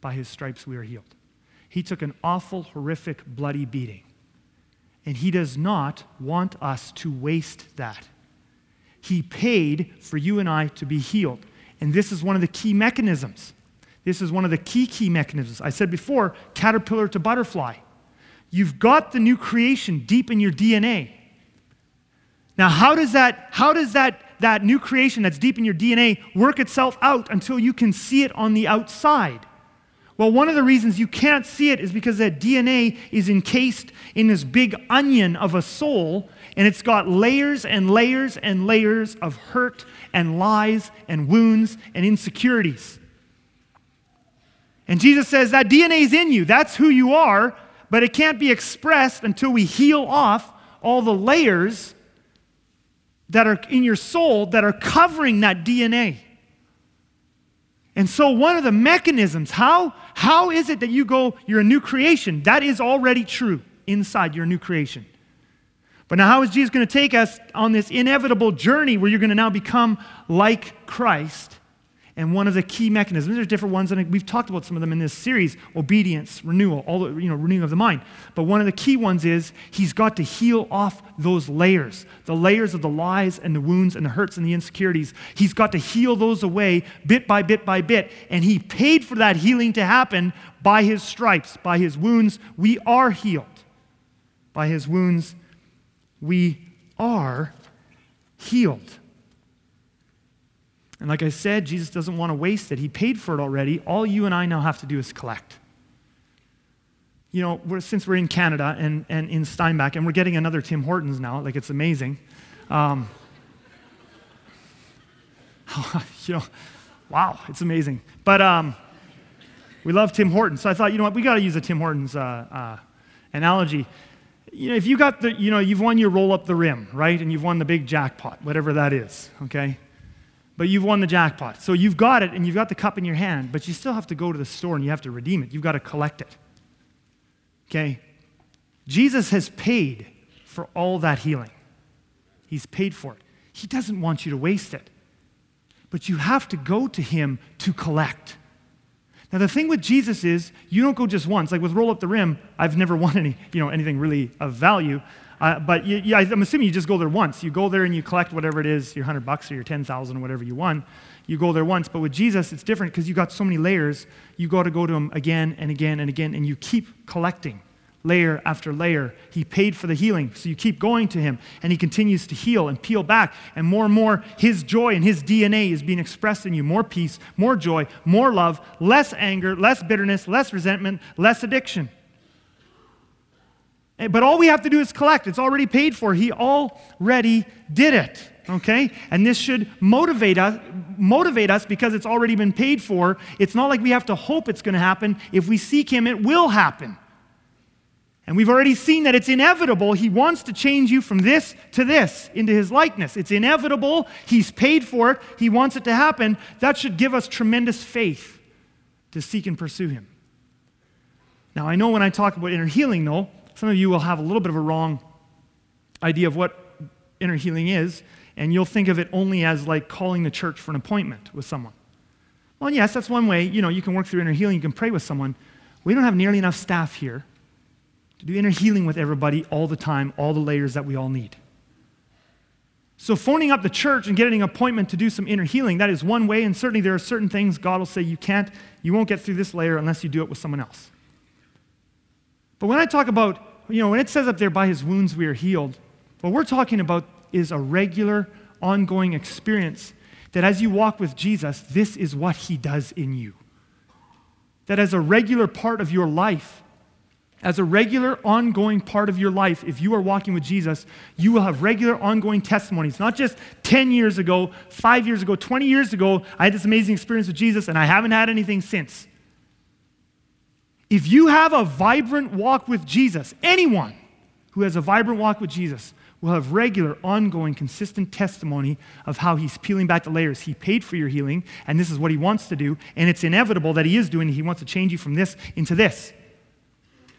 By his stripes, we are healed. He took an awful, horrific, bloody beating. And he does not want us to waste that. He paid for you and I to be healed. And this is one of the key mechanisms. This is one of the key, key mechanisms. I said before caterpillar to butterfly. You've got the new creation deep in your DNA. Now, how does that, how does that, that new creation that's deep in your DNA work itself out until you can see it on the outside? Well, one of the reasons you can't see it is because that DNA is encased in this big onion of a soul, and it's got layers and layers and layers of hurt and lies and wounds and insecurities. And Jesus says that DNA is in you. That's who you are, but it can't be expressed until we heal off all the layers that are in your soul that are covering that DNA. And so, one of the mechanisms, how, how is it that you go, you're a new creation? That is already true inside your new creation. But now, how is Jesus going to take us on this inevitable journey where you're going to now become like Christ? And one of the key mechanisms, there's different ones, and we've talked about some of them in this series obedience, renewal, all the, you know, renewing of the mind. But one of the key ones is he's got to heal off those layers the layers of the lies and the wounds and the hurts and the insecurities. He's got to heal those away bit by bit by bit. And he paid for that healing to happen by his stripes, by his wounds. We are healed. By his wounds, we are healed. And like I said, Jesus doesn't want to waste it. He paid for it already. All you and I now have to do is collect. You know, we're, since we're in Canada and, and in Steinbach, and we're getting another Tim Hortons now, like it's amazing. Um, you know, wow, it's amazing. But um, we love Tim Hortons. So I thought, you know what, we got to use a Tim Hortons uh, uh, analogy. You know, if you got the, you know, you've won your roll up the rim, right? And you've won the big jackpot, whatever that is, okay? But you've won the jackpot. So you've got it and you've got the cup in your hand, but you still have to go to the store and you have to redeem it. You've got to collect it. Okay? Jesus has paid for all that healing. He's paid for it. He doesn't want you to waste it. But you have to go to him to collect. Now the thing with Jesus is you don't go just once. Like with roll up the rim, I've never won any, you know, anything really of value. Uh, but you, you, I'm assuming you just go there once. You go there and you collect whatever it is, your 100 bucks or your 10,000 or whatever you won. You go there once. But with Jesus, it's different because you got so many layers. You got to go to him again and again and again, and you keep collecting layer after layer. He paid for the healing, so you keep going to him, and he continues to heal and peel back. And more and more, his joy and his DNA is being expressed in you more peace, more joy, more love, less anger, less bitterness, less resentment, less addiction. Eh, but all we have to do is collect. It's already paid for. He already did it. Okay? And this should motivate us, motivate us because it's already been paid for. It's not like we have to hope it's going to happen. If we seek Him, it will happen. And we've already seen that it's inevitable. He wants to change you from this to this into His likeness. It's inevitable. He's paid for it. He wants it to happen. That should give us tremendous faith to seek and pursue Him. Now, I know when I talk about inner healing, though, some of you will have a little bit of a wrong idea of what inner healing is, and you'll think of it only as like calling the church for an appointment with someone. Well, yes, that's one way. You know, you can work through inner healing, you can pray with someone. We don't have nearly enough staff here to do inner healing with everybody all the time, all the layers that we all need. So, phoning up the church and getting an appointment to do some inner healing, that is one way, and certainly there are certain things God will say you can't, you won't get through this layer unless you do it with someone else. But when I talk about, you know, when it says up there, by his wounds we are healed, what we're talking about is a regular, ongoing experience that as you walk with Jesus, this is what he does in you. That as a regular part of your life, as a regular, ongoing part of your life, if you are walking with Jesus, you will have regular, ongoing testimonies. Not just 10 years ago, five years ago, 20 years ago, I had this amazing experience with Jesus and I haven't had anything since. If you have a vibrant walk with Jesus, anyone who has a vibrant walk with Jesus will have regular, ongoing, consistent testimony of how he's peeling back the layers. He paid for your healing, and this is what he wants to do, and it's inevitable that he is doing. it. He wants to change you from this into this.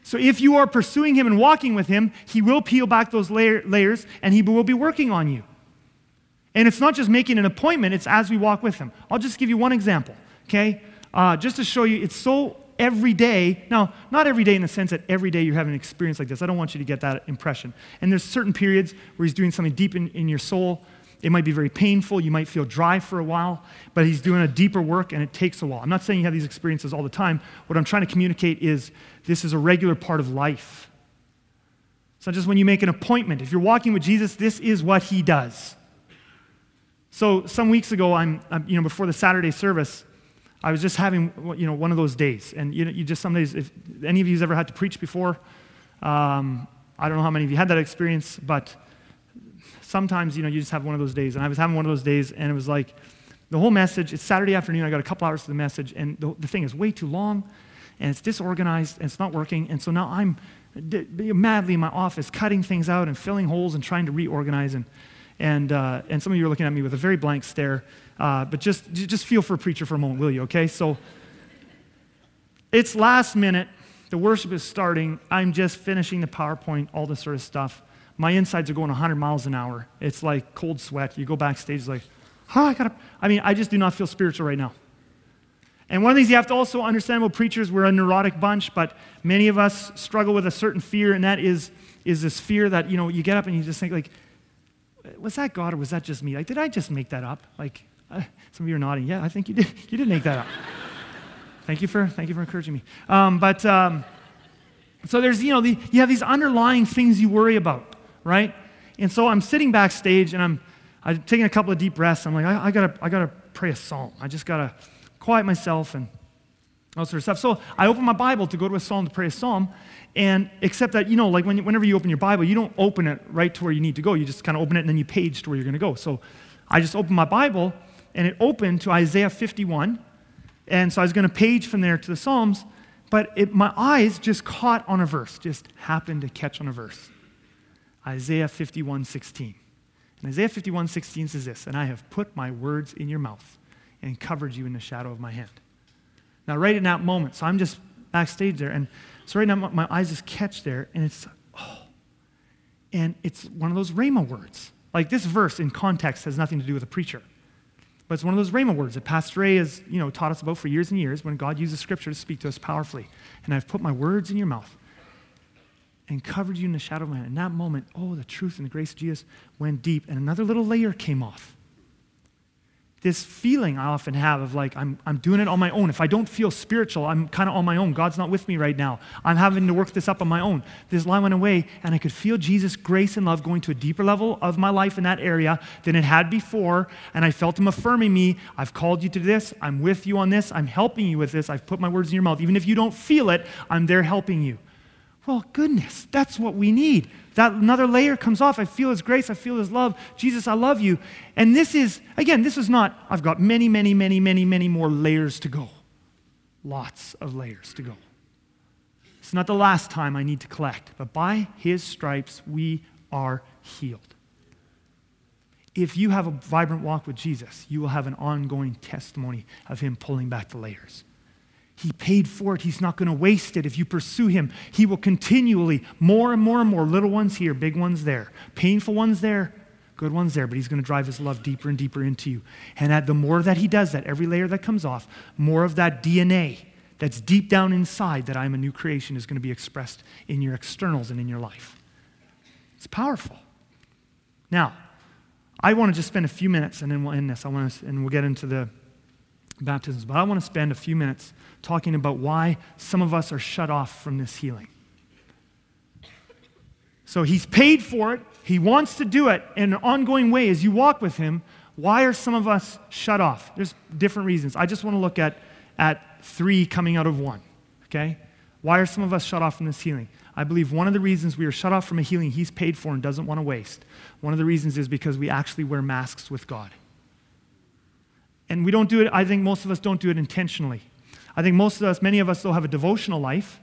So if you are pursuing him and walking with him, he will peel back those layer, layers and he will be working on you. And it's not just making an appointment, it's as we walk with him. I'll just give you one example, okay? Uh, just to show you, it's so every day. Now, not every day in the sense that every day you're having an experience like this. I don't want you to get that impression. And there's certain periods where he's doing something deep in, in your soul it might be very painful. You might feel dry for a while, but he's doing a deeper work and it takes a while. I'm not saying you have these experiences all the time. What I'm trying to communicate is this is a regular part of life. It's not just when you make an appointment. If you're walking with Jesus, this is what he does. So some weeks ago, I'm, I'm you know, before the Saturday service, I was just having you know, one of those days. And you, know, you just some days, if any of you have ever had to preach before, um, I don't know how many of you had that experience, but sometimes, you know, you just have one of those days. And I was having one of those days, and it was like the whole message, it's Saturday afternoon, I got a couple hours to the message, and the, the thing is way too long, and it's disorganized, and it's not working. And so now I'm madly in my office cutting things out and filling holes and trying to reorganize. And, and, uh, and some of you are looking at me with a very blank stare. Uh, but just, just feel for a preacher for a moment, will you, okay? So it's last minute. The worship is starting. I'm just finishing the PowerPoint, all this sort of stuff my insides are going 100 miles an hour. It's like cold sweat. You go backstage, like, huh, I gotta. I mean, I just do not feel spiritual right now. And one of the things you have to also understand about preachers, we're a neurotic bunch, but many of us struggle with a certain fear, and that is, is this fear that, you know, you get up and you just think, like, was that God or was that just me? Like, did I just make that up? Like, uh, some of you are nodding. Yeah, I think you did. You did make that up. thank you for, thank you for encouraging me. Um, but um, so there's, you know, the, you have these underlying things you worry about right? And so I'm sitting backstage and I'm, I'm taking a couple of deep breaths. I'm like, I, I, gotta, I gotta pray a psalm. I just gotta quiet myself and all sort of stuff. So I open my Bible to go to a psalm to pray a psalm. And except that, you know, like when, whenever you open your Bible, you don't open it right to where you need to go. You just kind of open it and then you page to where you're going to go. So I just opened my Bible and it opened to Isaiah 51. And so I was going to page from there to the Psalms, but it, my eyes just caught on a verse, just happened to catch on a verse. Isaiah 51 16. And Isaiah 51 16 says this, and I have put my words in your mouth and covered you in the shadow of my hand. Now, right in that moment, so I'm just backstage there, and so right now my eyes just catch there, and it's, oh, and it's one of those Rhema words. Like this verse in context has nothing to do with a preacher. But it's one of those Rhema words that Pastor Ray has you know, taught us about for years and years when God uses Scripture to speak to us powerfully. And I've put my words in your mouth and covered you in the shadow of my hand. In that moment, oh, the truth and the grace of Jesus went deep, and another little layer came off. This feeling I often have of like, I'm, I'm doing it on my own. If I don't feel spiritual, I'm kind of on my own. God's not with me right now. I'm having to work this up on my own. This line went away, and I could feel Jesus' grace and love going to a deeper level of my life in that area than it had before. And I felt Him affirming me I've called you to this. I'm with you on this. I'm helping you with this. I've put my words in your mouth. Even if you don't feel it, I'm there helping you. Well, goodness, that's what we need. That another layer comes off. I feel His grace. I feel His love. Jesus, I love you. And this is, again, this is not, I've got many, many, many, many, many more layers to go. Lots of layers to go. It's not the last time I need to collect, but by His stripes, we are healed. If you have a vibrant walk with Jesus, you will have an ongoing testimony of Him pulling back the layers. He paid for it. He's not going to waste it. If you pursue him, he will continually, more and more and more, little ones here, big ones there, painful ones there, good ones there, but he's going to drive his love deeper and deeper into you. And at the more that he does that, every layer that comes off, more of that DNA that's deep down inside that I'm a new creation is going to be expressed in your externals and in your life. It's powerful. Now, I want to just spend a few minutes and then we'll end this. I want to, and we'll get into the baptisms, but I want to spend a few minutes talking about why some of us are shut off from this healing. So he's paid for it. He wants to do it in an ongoing way as you walk with him. Why are some of us shut off? There's different reasons. I just want to look at, at three coming out of one. Okay? Why are some of us shut off from this healing? I believe one of the reasons we are shut off from a healing he's paid for and doesn't want to waste, one of the reasons is because we actually wear masks with God. And we don't do it, I think most of us don't do it intentionally. I think most of us, many of us, though, have a devotional life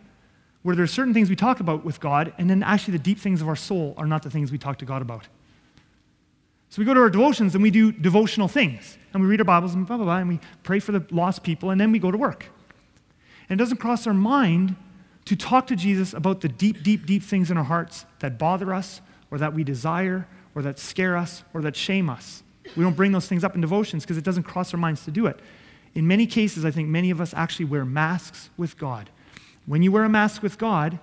where there are certain things we talk about with God, and then actually the deep things of our soul are not the things we talk to God about. So we go to our devotions and we do devotional things, and we read our Bibles and blah, blah, blah, and we pray for the lost people, and then we go to work. And it doesn't cross our mind to talk to Jesus about the deep, deep, deep things in our hearts that bother us, or that we desire, or that scare us, or that shame us. We don't bring those things up in devotions because it doesn't cross our minds to do it. In many cases, I think many of us actually wear masks with God. When you wear a mask with God,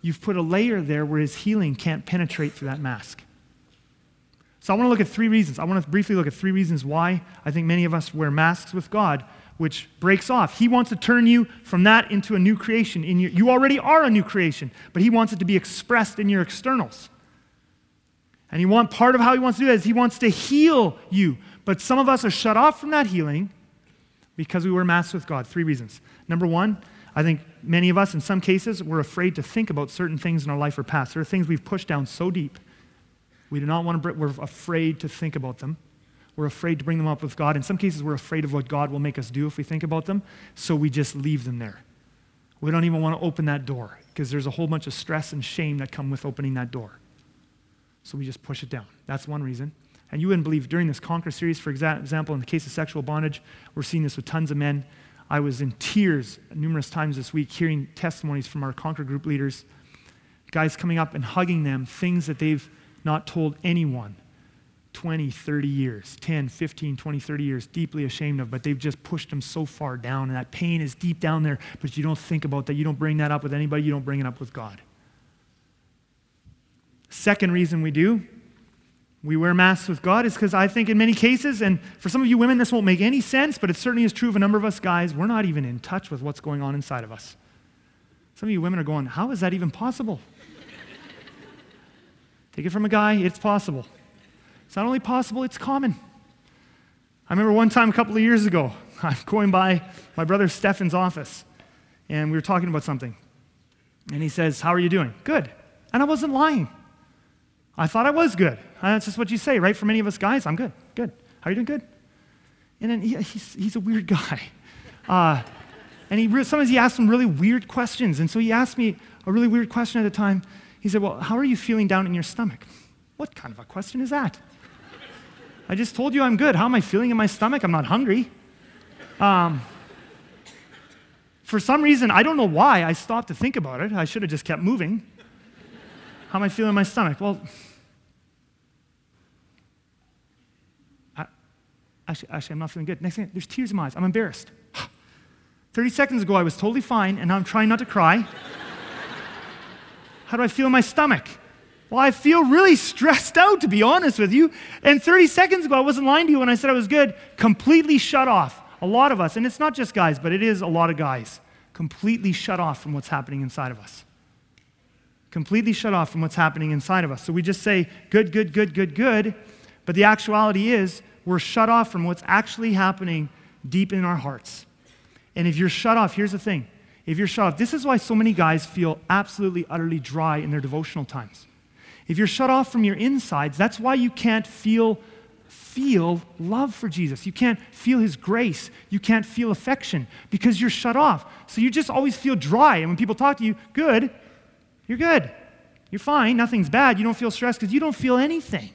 you've put a layer there where his healing can't penetrate through that mask. So I want to look at three reasons. I want to briefly look at three reasons why I think many of us wear masks with God, which breaks off. He wants to turn you from that into a new creation. In your, you already are a new creation, but he wants it to be expressed in your externals. And he want, part of how he wants to do that is he wants to heal you. But some of us are shut off from that healing because we were masked with God. Three reasons. Number one, I think many of us, in some cases, we're afraid to think about certain things in our life or past. There are things we've pushed down so deep. We do not want to, we're afraid to think about them. We're afraid to bring them up with God. In some cases, we're afraid of what God will make us do if we think about them, so we just leave them there. We don't even want to open that door because there's a whole bunch of stress and shame that come with opening that door. So we just push it down. That's one reason. And you wouldn't believe during this Conquer series, for example, in the case of sexual bondage, we're seeing this with tons of men. I was in tears numerous times this week hearing testimonies from our Conquer group leaders, guys coming up and hugging them, things that they've not told anyone 20, 30 years, 10, 15, 20, 30 years, deeply ashamed of, but they've just pushed them so far down. And that pain is deep down there, but you don't think about that. You don't bring that up with anybody, you don't bring it up with God. Second reason we do, we wear masks with God, is because I think in many cases, and for some of you women, this won't make any sense, but it certainly is true of a number of us guys, we're not even in touch with what's going on inside of us. Some of you women are going, How is that even possible? Take it from a guy, it's possible. It's not only possible, it's common. I remember one time a couple of years ago, I'm going by my brother Stefan's office, and we were talking about something. And he says, How are you doing? Good. And I wasn't lying. I thought I was good. That's just what you say, right? For many of us guys, I'm good. Good. How are you doing? Good. And then he, he's, he's a weird guy. Uh, and he, sometimes he asks some really weird questions. And so he asked me a really weird question at the time. He said, Well, how are you feeling down in your stomach? What kind of a question is that? I just told you I'm good. How am I feeling in my stomach? I'm not hungry. Um, for some reason, I don't know why, I stopped to think about it. I should have just kept moving. How am I feeling in my stomach? Well, I, actually, actually, I'm not feeling good. Next thing, there's tears in my eyes. I'm embarrassed. 30 seconds ago, I was totally fine, and now I'm trying not to cry. How do I feel in my stomach? Well, I feel really stressed out, to be honest with you. And 30 seconds ago, I wasn't lying to you when I said I was good. Completely shut off. A lot of us, and it's not just guys, but it is a lot of guys, completely shut off from what's happening inside of us. Completely shut off from what's happening inside of us. So we just say, good, good, good, good, good. But the actuality is, we're shut off from what's actually happening deep in our hearts. And if you're shut off, here's the thing if you're shut off, this is why so many guys feel absolutely, utterly dry in their devotional times. If you're shut off from your insides, that's why you can't feel feel love for Jesus. You can't feel his grace. You can't feel affection because you're shut off. So you just always feel dry. And when people talk to you, good, you're good. You're fine. Nothing's bad. You don't feel stressed because you don't feel anything.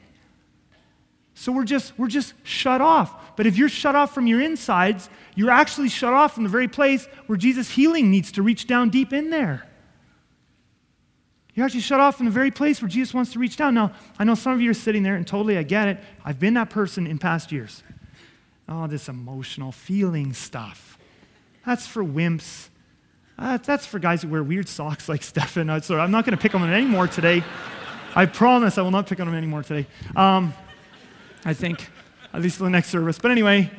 So we're just we're just shut off. But if you're shut off from your insides, you're actually shut off from the very place where Jesus' healing needs to reach down deep in there. You're actually shut off from the very place where Jesus wants to reach down. Now, I know some of you are sitting there, and totally I get it. I've been that person in past years. Oh, this emotional feeling stuff. That's for wimps. Uh, that's for guys who wear weird socks like Stefan. Uh, so I'm not going to pick on him anymore today. I promise I will not pick on him anymore today. Um, I think, at least for the next service. But anyway,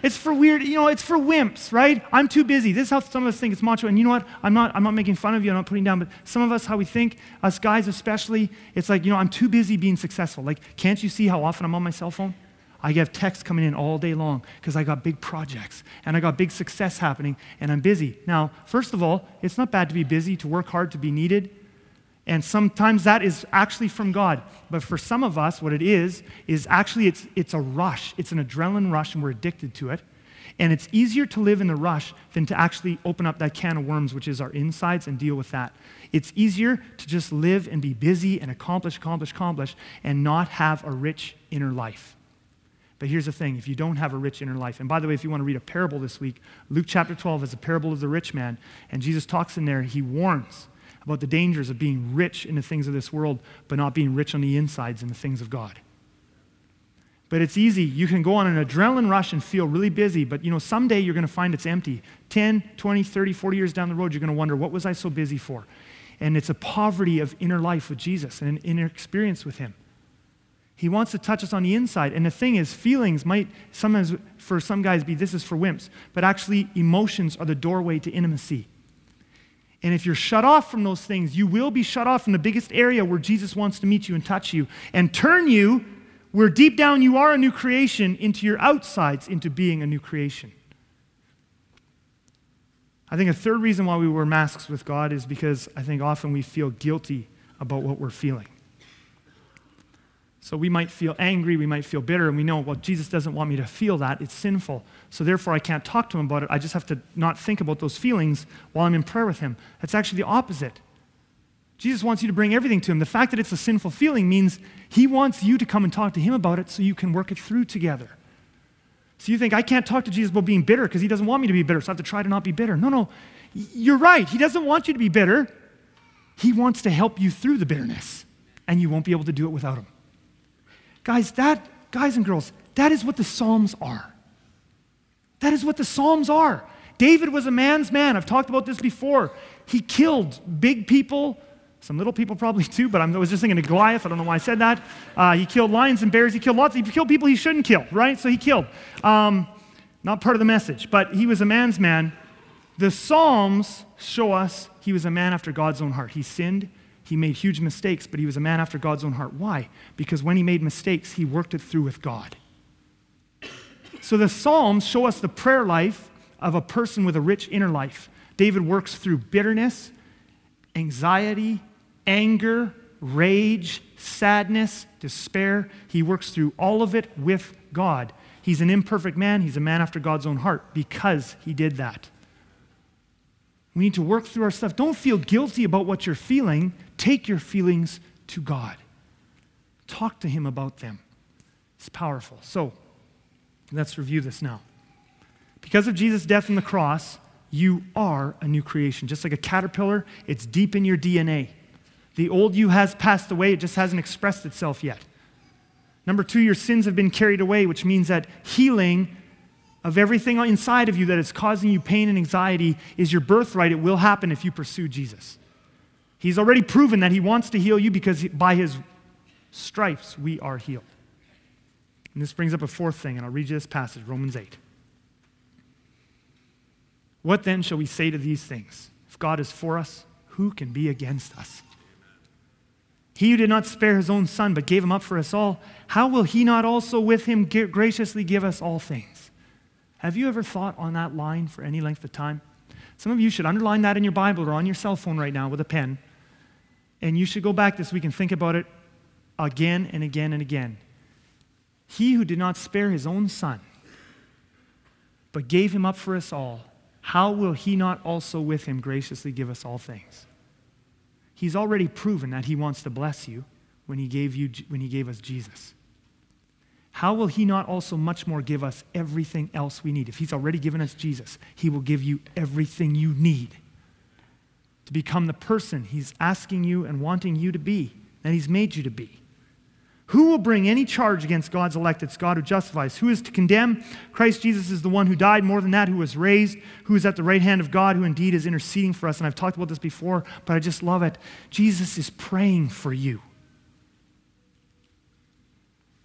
It's for weird, you know, it's for wimps, right? I'm too busy. This is how some of us think it's macho. And you know what? I'm not, I'm not making fun of you, I'm not putting down, but some of us, how we think, us guys especially, it's like, you know, I'm too busy being successful. Like, can't you see how often I'm on my cell phone? I get texts coming in all day long because I got big projects and I got big success happening and I'm busy. Now, first of all, it's not bad to be busy, to work hard, to be needed. And sometimes that is actually from God. But for some of us, what it is, is actually it's, it's a rush. It's an adrenaline rush, and we're addicted to it. And it's easier to live in the rush than to actually open up that can of worms, which is our insides, and deal with that. It's easier to just live and be busy and accomplish, accomplish, accomplish, and not have a rich inner life. But here's the thing if you don't have a rich inner life, and by the way, if you want to read a parable this week, Luke chapter 12 is a parable of the rich man, and Jesus talks in there, he warns about the dangers of being rich in the things of this world, but not being rich on the insides in the things of God. But it's easy. You can go on an adrenaline rush and feel really busy, but you know, someday you're going to find it's empty. 10, 20, 30, 40 years down the road, you're going to wonder, what was I so busy for? And it's a poverty of inner life with Jesus and an inner experience with Him. He wants to touch us on the inside. And the thing is, feelings might sometimes, for some guys, be this is for wimps, but actually, emotions are the doorway to intimacy. And if you're shut off from those things, you will be shut off from the biggest area where Jesus wants to meet you and touch you and turn you, where deep down you are a new creation, into your outsides, into being a new creation. I think a third reason why we wear masks with God is because I think often we feel guilty about what we're feeling. So we might feel angry, we might feel bitter, and we know, well, Jesus doesn't want me to feel that. It's sinful. So therefore, I can't talk to him about it. I just have to not think about those feelings while I'm in prayer with him. That's actually the opposite. Jesus wants you to bring everything to him. The fact that it's a sinful feeling means he wants you to come and talk to him about it so you can work it through together. So you think, I can't talk to Jesus about being bitter because he doesn't want me to be bitter, so I have to try to not be bitter. No, no, you're right. He doesn't want you to be bitter. He wants to help you through the bitterness, and you won't be able to do it without him. Guys, that, guys and girls, that is what the Psalms are. That is what the Psalms are. David was a man's man. I've talked about this before. He killed big people, some little people probably too, but I was just thinking of Goliath. I don't know why I said that. Uh, he killed lions and bears. He killed lots. He killed people he shouldn't kill, right? So he killed. Um, not part of the message, but he was a man's man. The Psalms show us he was a man after God's own heart. He sinned, he made huge mistakes, but he was a man after God's own heart. Why? Because when he made mistakes, he worked it through with God. So the Psalms show us the prayer life of a person with a rich inner life. David works through bitterness, anxiety, anger, rage, sadness, despair. He works through all of it with God. He's an imperfect man. He's a man after God's own heart because he did that. We need to work through our stuff. Don't feel guilty about what you're feeling. Take your feelings to God. Talk to Him about them. It's powerful. So, let's review this now. Because of Jesus' death on the cross, you are a new creation. Just like a caterpillar, it's deep in your DNA. The old you has passed away, it just hasn't expressed itself yet. Number two, your sins have been carried away, which means that healing of everything inside of you that is causing you pain and anxiety is your birthright. It will happen if you pursue Jesus. He's already proven that He wants to heal you because by His stripes we are healed. And this brings up a fourth thing, and I'll read you this passage, Romans 8. What then shall we say to these things? If God is for us, who can be against us? He who did not spare his own son, but gave him up for us all, how will he not also with him graciously give us all things? Have you ever thought on that line for any length of time? Some of you should underline that in your Bible or on your cell phone right now with a pen. And you should go back this week and think about it again and again and again. He who did not spare his own son, but gave him up for us all, how will he not also with him graciously give us all things? He's already proven that he wants to bless you when he gave, you, when he gave us Jesus how will he not also much more give us everything else we need? If he's already given us Jesus, he will give you everything you need to become the person he's asking you and wanting you to be, and he's made you to be. Who will bring any charge against God's elect? It's God who justifies. Who is to condemn? Christ Jesus is the one who died, more than that, who was raised, who is at the right hand of God, who indeed is interceding for us. And I've talked about this before, but I just love it. Jesus is praying for you.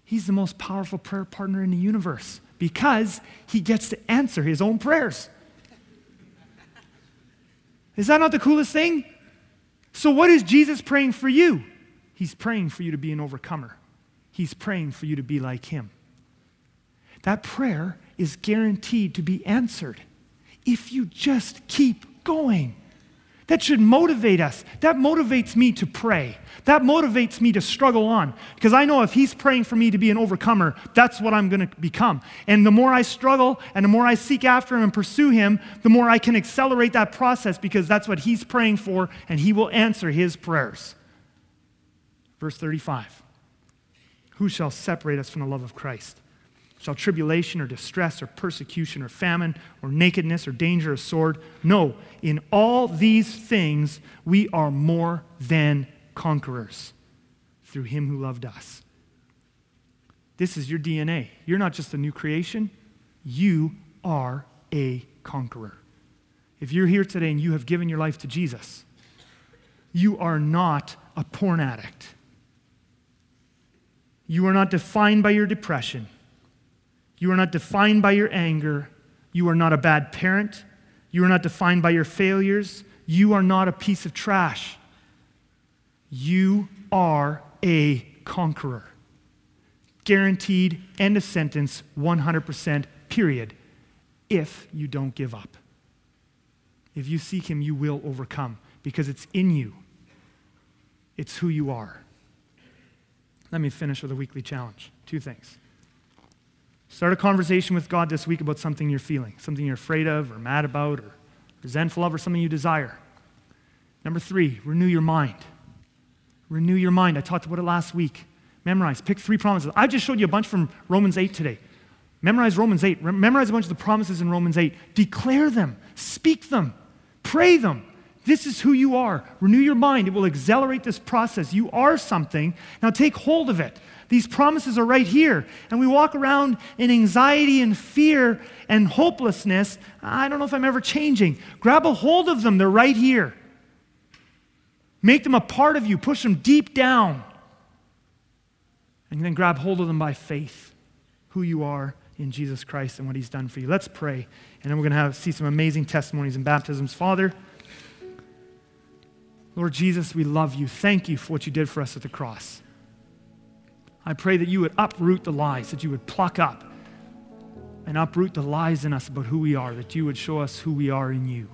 He's the most powerful prayer partner in the universe because he gets to answer his own prayers. Is that not the coolest thing? So, what is Jesus praying for you? He's praying for you to be an overcomer. He's praying for you to be like him. That prayer is guaranteed to be answered if you just keep going. That should motivate us. That motivates me to pray. That motivates me to struggle on. Because I know if He's praying for me to be an overcomer, that's what I'm going to become. And the more I struggle and the more I seek after Him and pursue Him, the more I can accelerate that process because that's what He's praying for and He will answer His prayers. Verse 35 Who shall separate us from the love of Christ? Shall tribulation or distress or persecution or famine or nakedness or danger or sword? No, in all these things we are more than conquerors through him who loved us. This is your DNA. You're not just a new creation, you are a conqueror. If you're here today and you have given your life to Jesus, you are not a porn addict. You are not defined by your depression. You are not defined by your anger. You are not a bad parent. You are not defined by your failures. You are not a piece of trash. You are a conqueror. Guaranteed, end of sentence, 100%, period, if you don't give up. If you seek Him, you will overcome because it's in you, it's who you are. Let me finish with a weekly challenge. Two things. Start a conversation with God this week about something you're feeling, something you're afraid of, or mad about, or resentful of, or something you desire. Number three, renew your mind. Renew your mind. I talked about it last week. Memorize. Pick three promises. I just showed you a bunch from Romans 8 today. Memorize Romans 8. Memorize a bunch of the promises in Romans 8. Declare them. Speak them. Pray them. This is who you are. Renew your mind. It will accelerate this process. You are something. Now take hold of it. These promises are right here. And we walk around in anxiety and fear and hopelessness. I don't know if I'm ever changing. Grab a hold of them, they're right here. Make them a part of you, push them deep down. And then grab hold of them by faith, who you are in Jesus Christ and what He's done for you. Let's pray, and then we're going to see some amazing testimonies and baptisms. Father, Lord Jesus, we love you. Thank you for what you did for us at the cross. I pray that you would uproot the lies, that you would pluck up and uproot the lies in us about who we are, that you would show us who we are in you,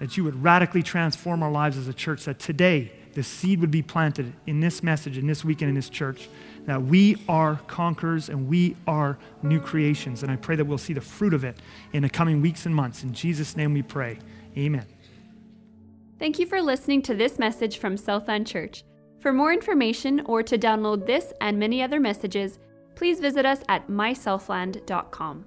that you would radically transform our lives as a church, that today the seed would be planted in this message, in this weekend, in this church, that we are conquerors and we are new creations. And I pray that we'll see the fruit of it in the coming weeks and months. In Jesus' name we pray. Amen. Thank you for listening to this message from Southland Church. For more information or to download this and many other messages, please visit us at mysouthland.com.